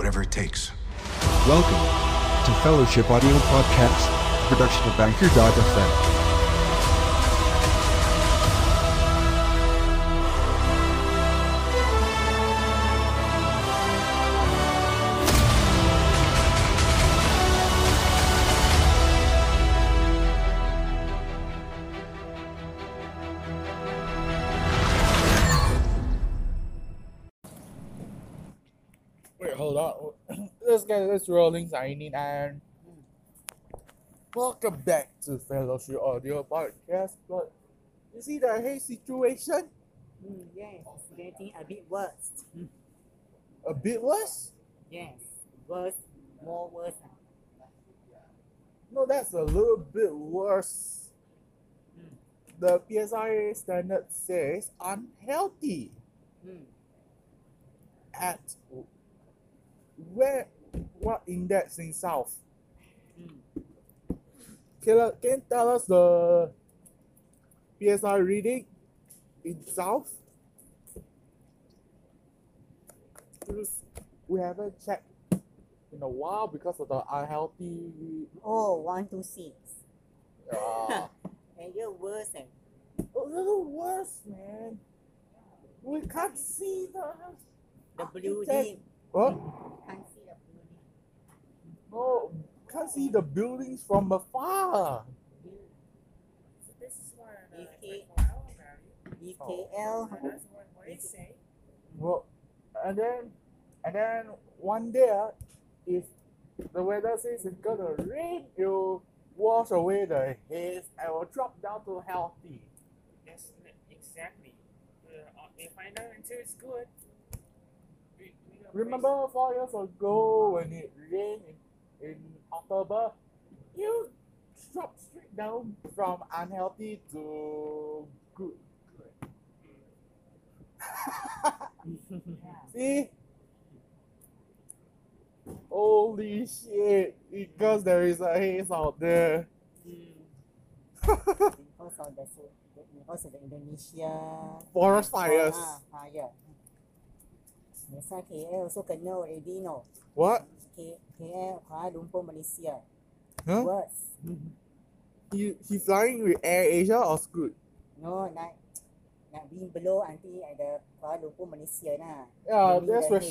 Whatever it takes. Welcome to Fellowship Audio Podcast, production of Anchor.fm. Get rolling, signing and welcome back to Fellowship Audio Podcast. But you see the hate situation Mm, yes, it's getting a bit worse. A bit worse? Yes, worse, more worse. No, that's a little bit worse. Mm, The PSIA standard says unhealthy mm. at where what index in South? Mm. Can, you- can you tell us the PSI reading in South? We haven't checked in a while because of the unhealthy. Oh, one to six. Uh, And you're worse. eh? a little worse, man. We can't see the. The architect. building. What? Can't see the building. No, can't see the buildings from afar. This is what uh, DK value. DKL. That's what, what it say. Well, and then, and then one day, if the weather says it's gonna rain, it'll wash away the haze and will drop down to healthy. Yes, exactly. Uh, they find out until it's good. We, we Remember four years ago when it rained in, in October, you drop straight down from unhealthy to good. See? Holy shit, because there is a haze out there. Because of the because of the Indonesia Forest fires. Ah, fire. Biasa KL also kena already no. What? K, KL Kuala Lumpur Malaysia. Huh? Worse. He, he flying with Air Asia or Scoot? No, nak nak bring below nanti ada Kuala Lumpur Malaysia nah. Yeah, Maybe that's where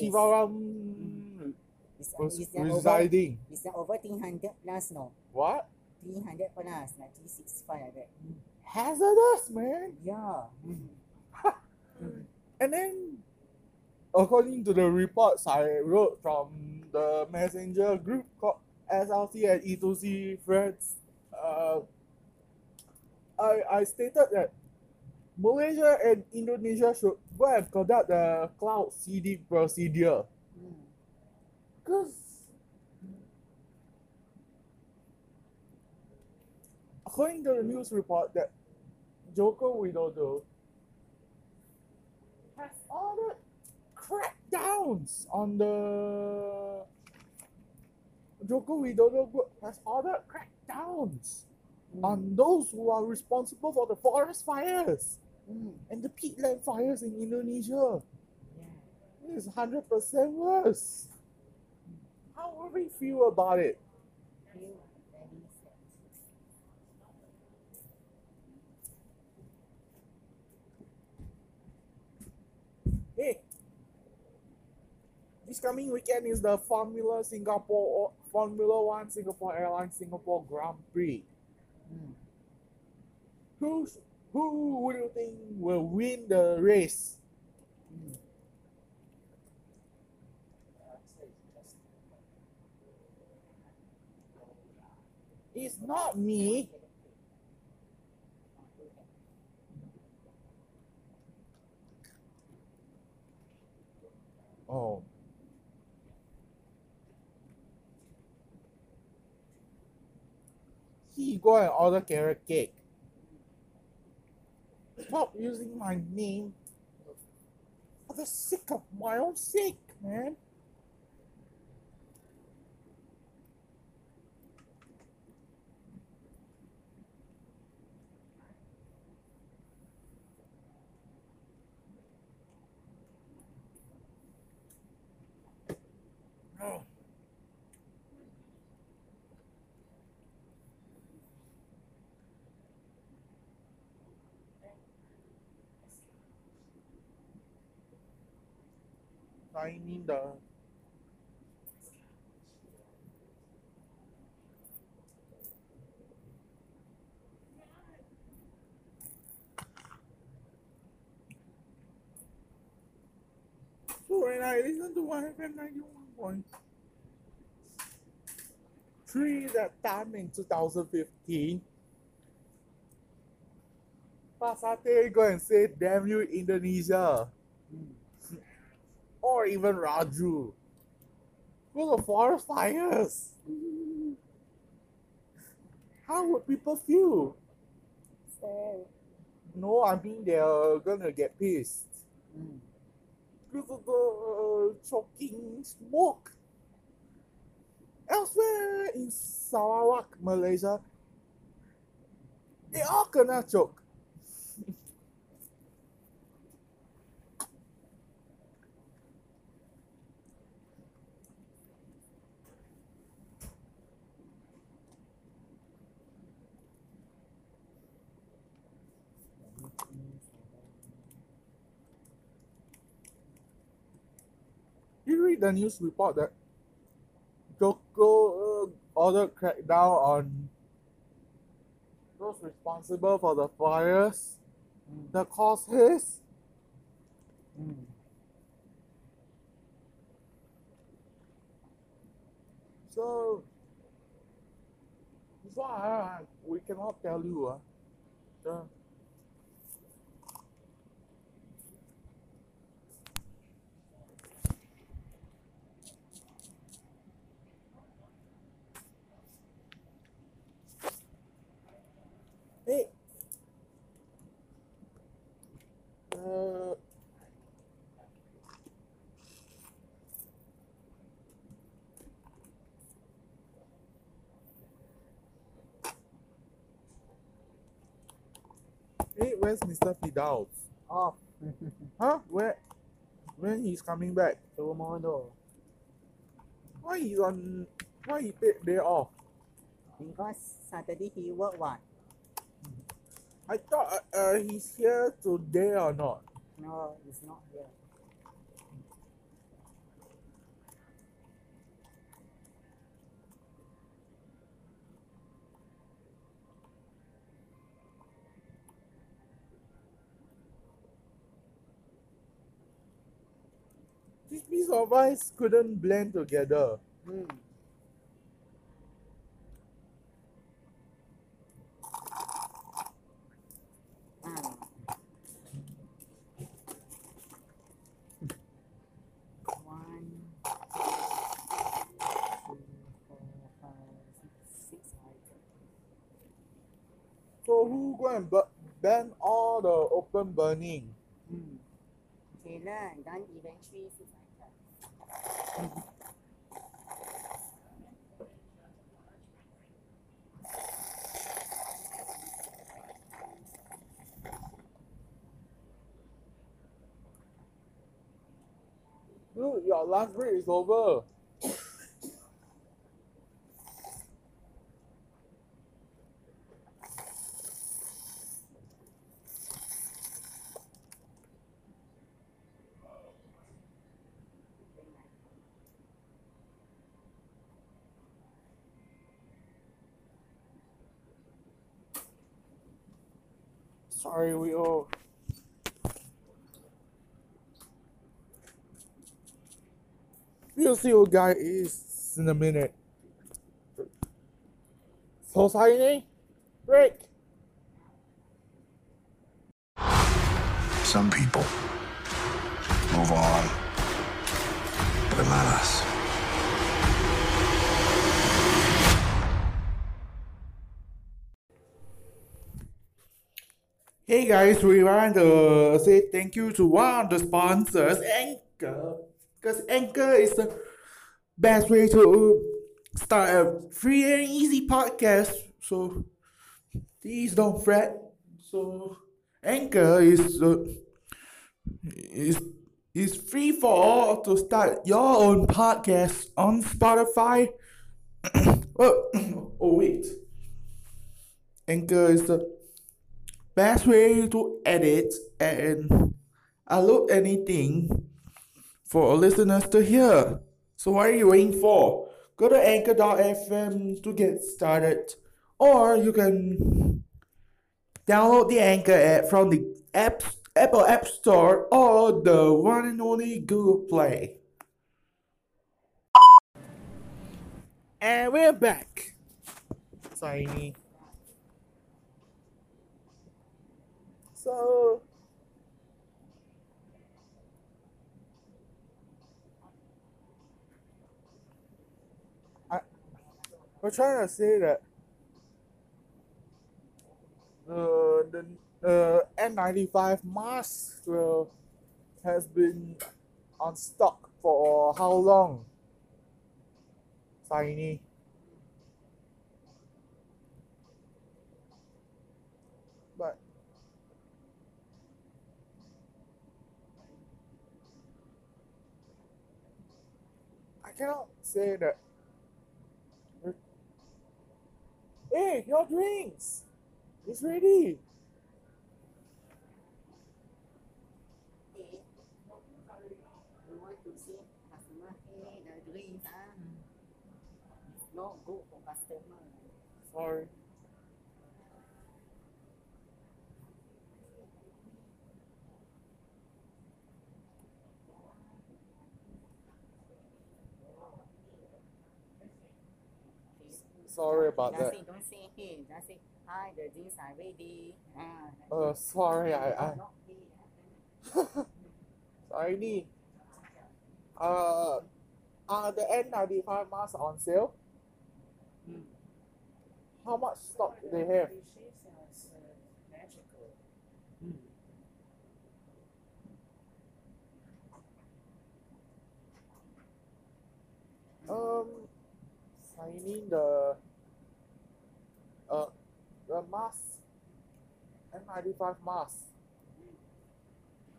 It's, was it's not over, residing. it's not over 300 plus no. What? 300 plus, nak 365 ada. Hazardous, man. Yeah. And then, according to the reports I wrote from the messenger group called SLC and E2C friends, uh, I, I stated that Malaysia and Indonesia should go and conduct the cloud seeding procedure. Because according to the news report that Joko Widodo has ordered crackdowns on the Joko Widodo group has ordered crackdowns on those who are responsible for the forest fires Hmm. and the peatland fires in Indonesia. Yeah. It is hundred percent worse. How will we feel about it? Feel very sad. Hey, this coming weekend is the Formula Singapore Formula One Singapore Airlines Singapore Grand Prix. Hmm. Who's who would you think will win the race? Hmm. It's not me. Oh. He go and order carrot cake. Stop using my name for the sake of my own sake, man. The So when I listen to one FM ninety one point three that time in two thousand fifteen, Pasate go and say damn you Indonesia or even Raju. For the forest fires. How would people feel? Sad. No, I mean they're gonna get pissed Hmm. because of the uh, choking smoke. Elsewhere in Sarawak, Malaysia, they are gonna choke. You read the news report that Joko uh, ordered crackdown on those responsible for the fires Hmm. that caused his. Hmm. So, why uh, we cannot tell you. Uh, the, hey. Uh, hey, where's Mr. Fidaus? Off. Huh? Where? When he's coming back? Tomorrow. Why he's on? Why he take day off? Because Saturday he work what? I thought uh, uh, he's here today or not. No, he's not here. This piece of ice couldn't blend together. One, two, four, five, six, six items. So who go and bu- ban all the open burning? Hmm. Okay lah, then eventually. Look, your lunch break is over. We all. We'll see what guy is in a minute. So signing, break. Some people move on, but not us. Hey guys, we want to say thank you to one of the sponsors, Anchor. Because Anchor is the best way to start a free and easy podcast. So please don't fret. So Anchor is uh, is is free for all to start your own podcast on Spotify. oh, oh wait. Anchor is the best way to edit and upload anything for listeners to hear. So what are you waiting for? Go to anchor.fm to get started. Or you can download the Anchor app from the app, Apple App Store or the one and only Google Play. And we're back. Sorry. So I we're trying to say that uh, the the the N95 mask will has been on stock for how long? Tiny. Cannot say that. Hey, your drinks! It's ready! Eh, we want to see customer hey the drinks ah. It's not good for customer. Sorry. Sorry about that. say, don't say hey, just say hi, the drinks are ready. Ah, Uh, sorry, I, I, not sorry. Uh, are the N95 masks on sale? Hmm. How much stock do they have? Um, signing the mask N95 mask.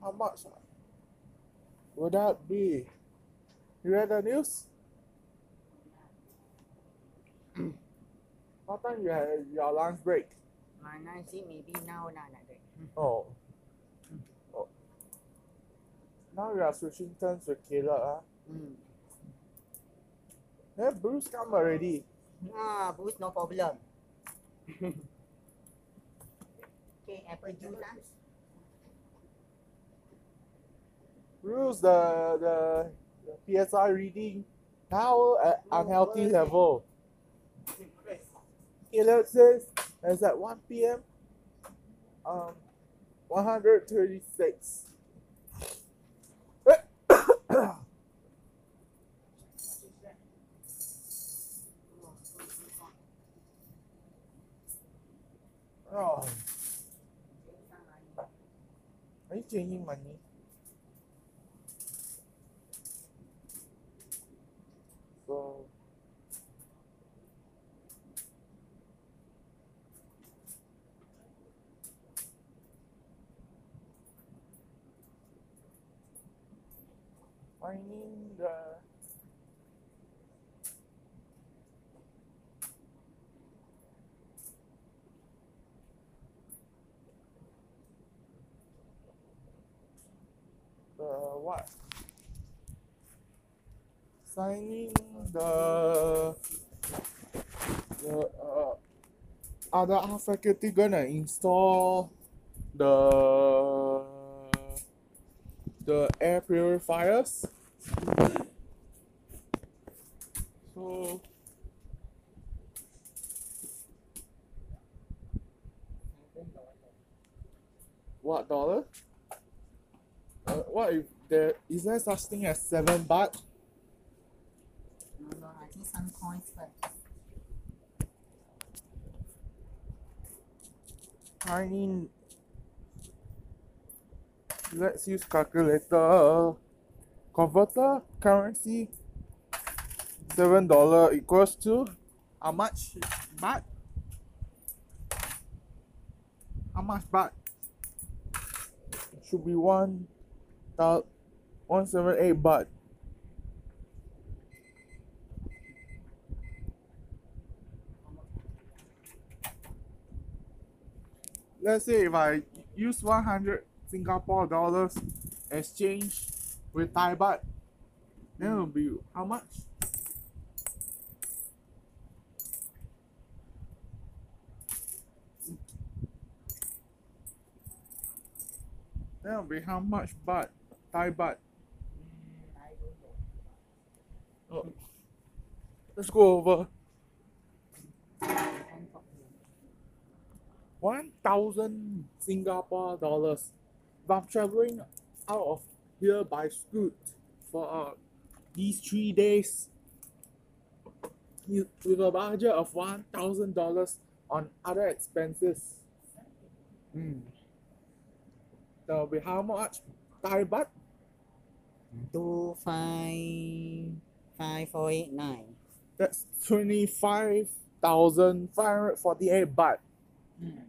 How much would that be? You read the news? what time you had your lunch break? My sih maybe now lah nak. Oh. oh. Now you are switching turns with Caleb, ah. Hmm. Then Bruce come already. Ah, boost no problem. okay, apple lah. Bruce, the the, the PSI reading now at unhealthy level. Caleb says it's at 1 p.m. Um, 136. oh, are you changing money? So. Finding the the what? Signing the the uh art faculty gonna install the the air purifiers? Is there such thing as seven baht? No, no, I think some coins first. I mean, let's use calculator. Converter currency. Seven dollar equals to how much baht? How much baht? Should be one thou one seven eight baht. let's say if I use 100 Singapore dollars exchange with Thai baht, Then will be how much? Then will be how much baht? Thai baht. Mm, I don't know. Oh. Let's go over. On top here. One thousand Singapore dollars. I'm traveling out of here by scoot for uh, these three days with a budget of one thousand dollars on other expenses. Mm. That will be how much? Thai baht? Two five five four eight nine. That's twenty five thousand five hundred forty eight baht. Mm.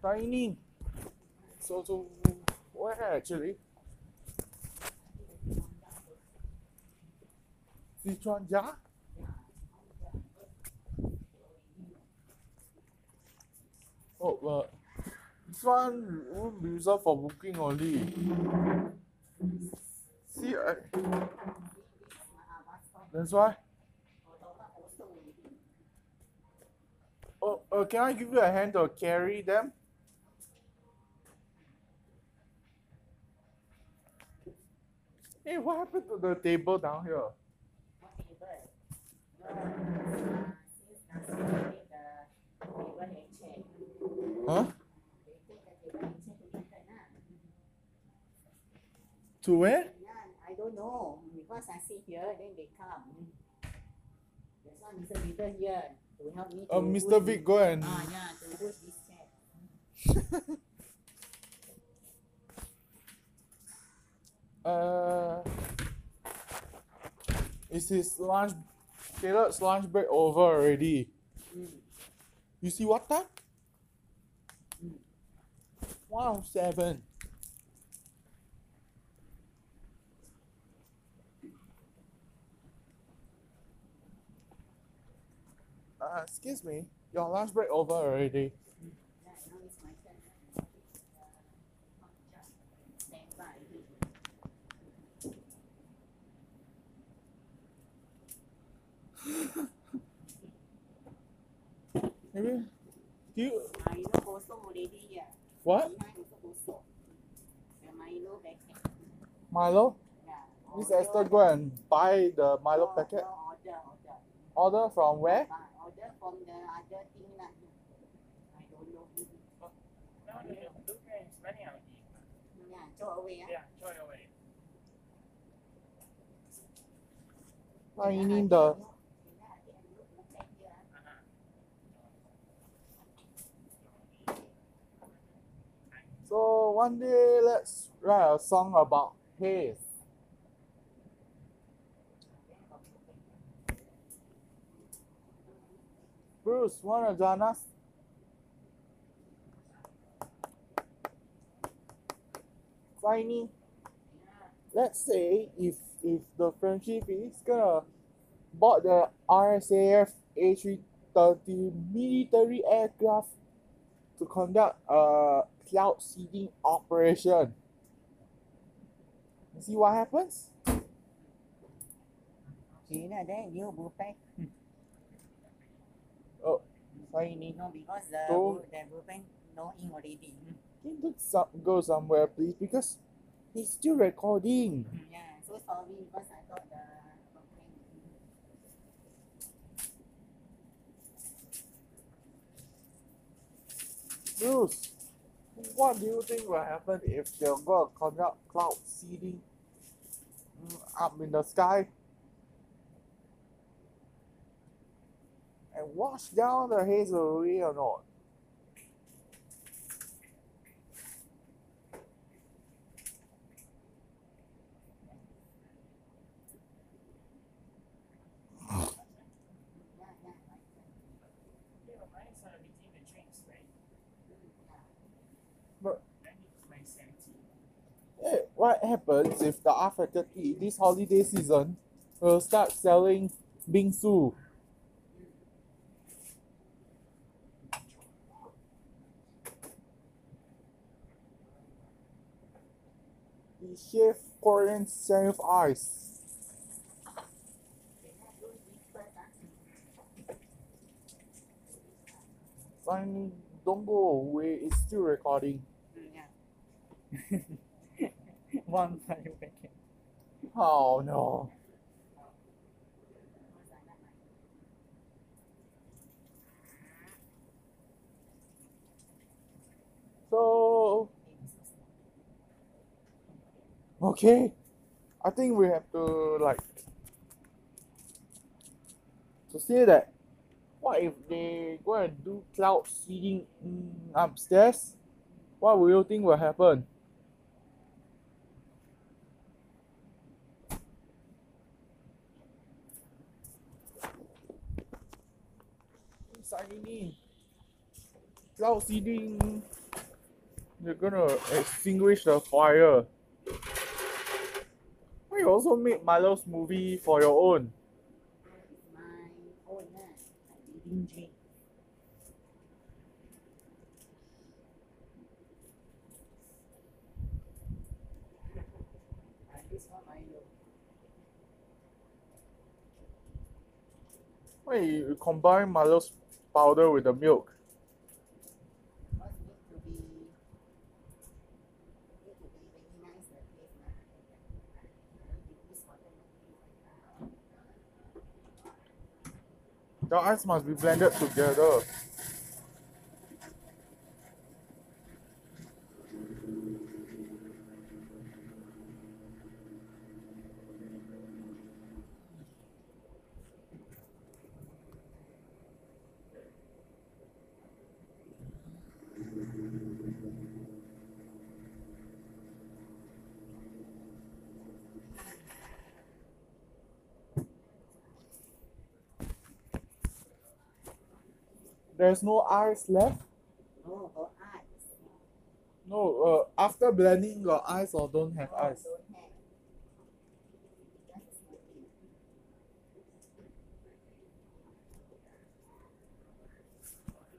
Tiny. So so where actually? Sichuan Ja? Oh, uh, this one be reserved for booking only. See, I, that's why. Oh, uh, can I give you a hand to carry them? Hey, what happened to the table down here? What table? No, uh, since last week the table they check. Huh? They take the table and check to return lah. To where? Yeah, I don't know because I sit here then they come. That's why Mr. Victor here to help me. Uh, to Mr. Vic, go and. Ah, yeah, to push this chair. Uh, is his lunch, Caleb's lunch break over already? Mm. You see what time? One oh seven. Uh, excuse me, your lunch break over already. Yeah, now it's my turn. Stand by. Maybe. Do you Milo kosong already here. what? Milo packet. Milo? Yeah. Miss Esther go and buy the Milo packet. Order, order. Order from where? Buy, from the other thing lah. I don't know. No, no, no. Look at it's running out. Yeah, throw away ah. Yeah, throw away. I need the Uh-huh. So one day let's write a song about haze. Bruce, wanna join us? Tiny. Let's say if if the friendship is gonna board the RSAF A330 military aircraft to conduct a cloud seeding operation. You see what happens? Lah, then you go back. Oh, Tiny. No, because the bu- the no ink already. Can you some, go somewhere, please? Because it's still recording. Yeah, so sorry because I thought the bullpen. Bruce, what do you think will happen if going to conduct cloud seeding mm, up in the sky and wash down the haze away or not? Eh, what happens if the R faculty this holiday season will start selling bingsu? He shaved Korean self eyes. Sign don't go away, it's still recording. Yeah. One time back. Oh no. So okay, I think we have to like to say that what if they go and do cloud seeding upstairs? What will you think will happen? Signing cloud seeding you're gonna extinguish the fire. You also made Milo's movie for your own? My own lah, like living dream. Why you combine Milo's powder with the milk? Because need to be need to be very nice the taste lah. Don't you use water The ice must be blended together. There's no ice left. Oh, got ice. No, uh, after blending, got ice or don't have Oh, ice. don't have.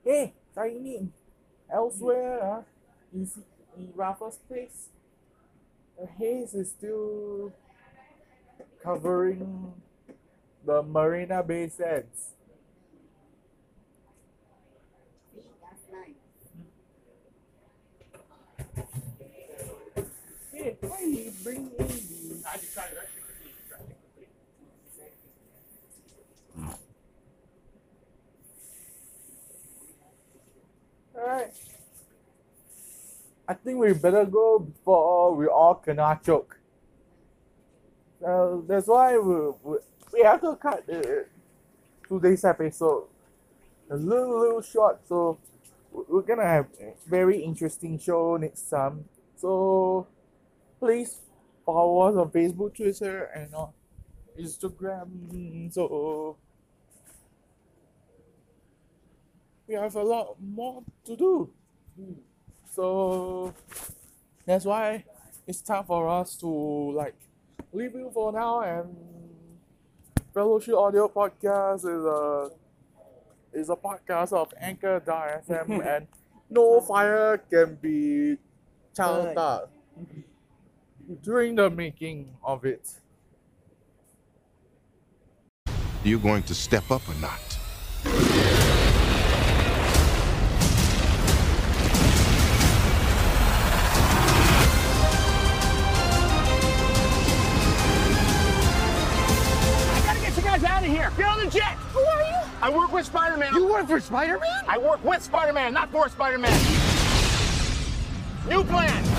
Hey, Tiny, elsewhere, uh, in, in Raffles Place, the haze is still covering the Marina Bay Sands. See, that's nice. You bring in the I decided actually quickly, actually quickly. Alright. I think we better go before we all kena choke. So that's why we, we, we have to cut the today's episode a little, little short. So we- we're gonna have a very interesting show next time. So please follow us on Facebook, Twitter, and on Instagram. So we have a lot more to do. So that's why it's time for us to like leave you for now and Fellowship Audio Podcast is a is a podcast of Anchor.fm and no fire can be up during the making of it. You going to step up or not? I gotta get you guys out of here. Get on the jet. Who are you? I work with Spider-Man. You work for Spider-Man? I work with Spider-Man, not for Spider-Man. New plan.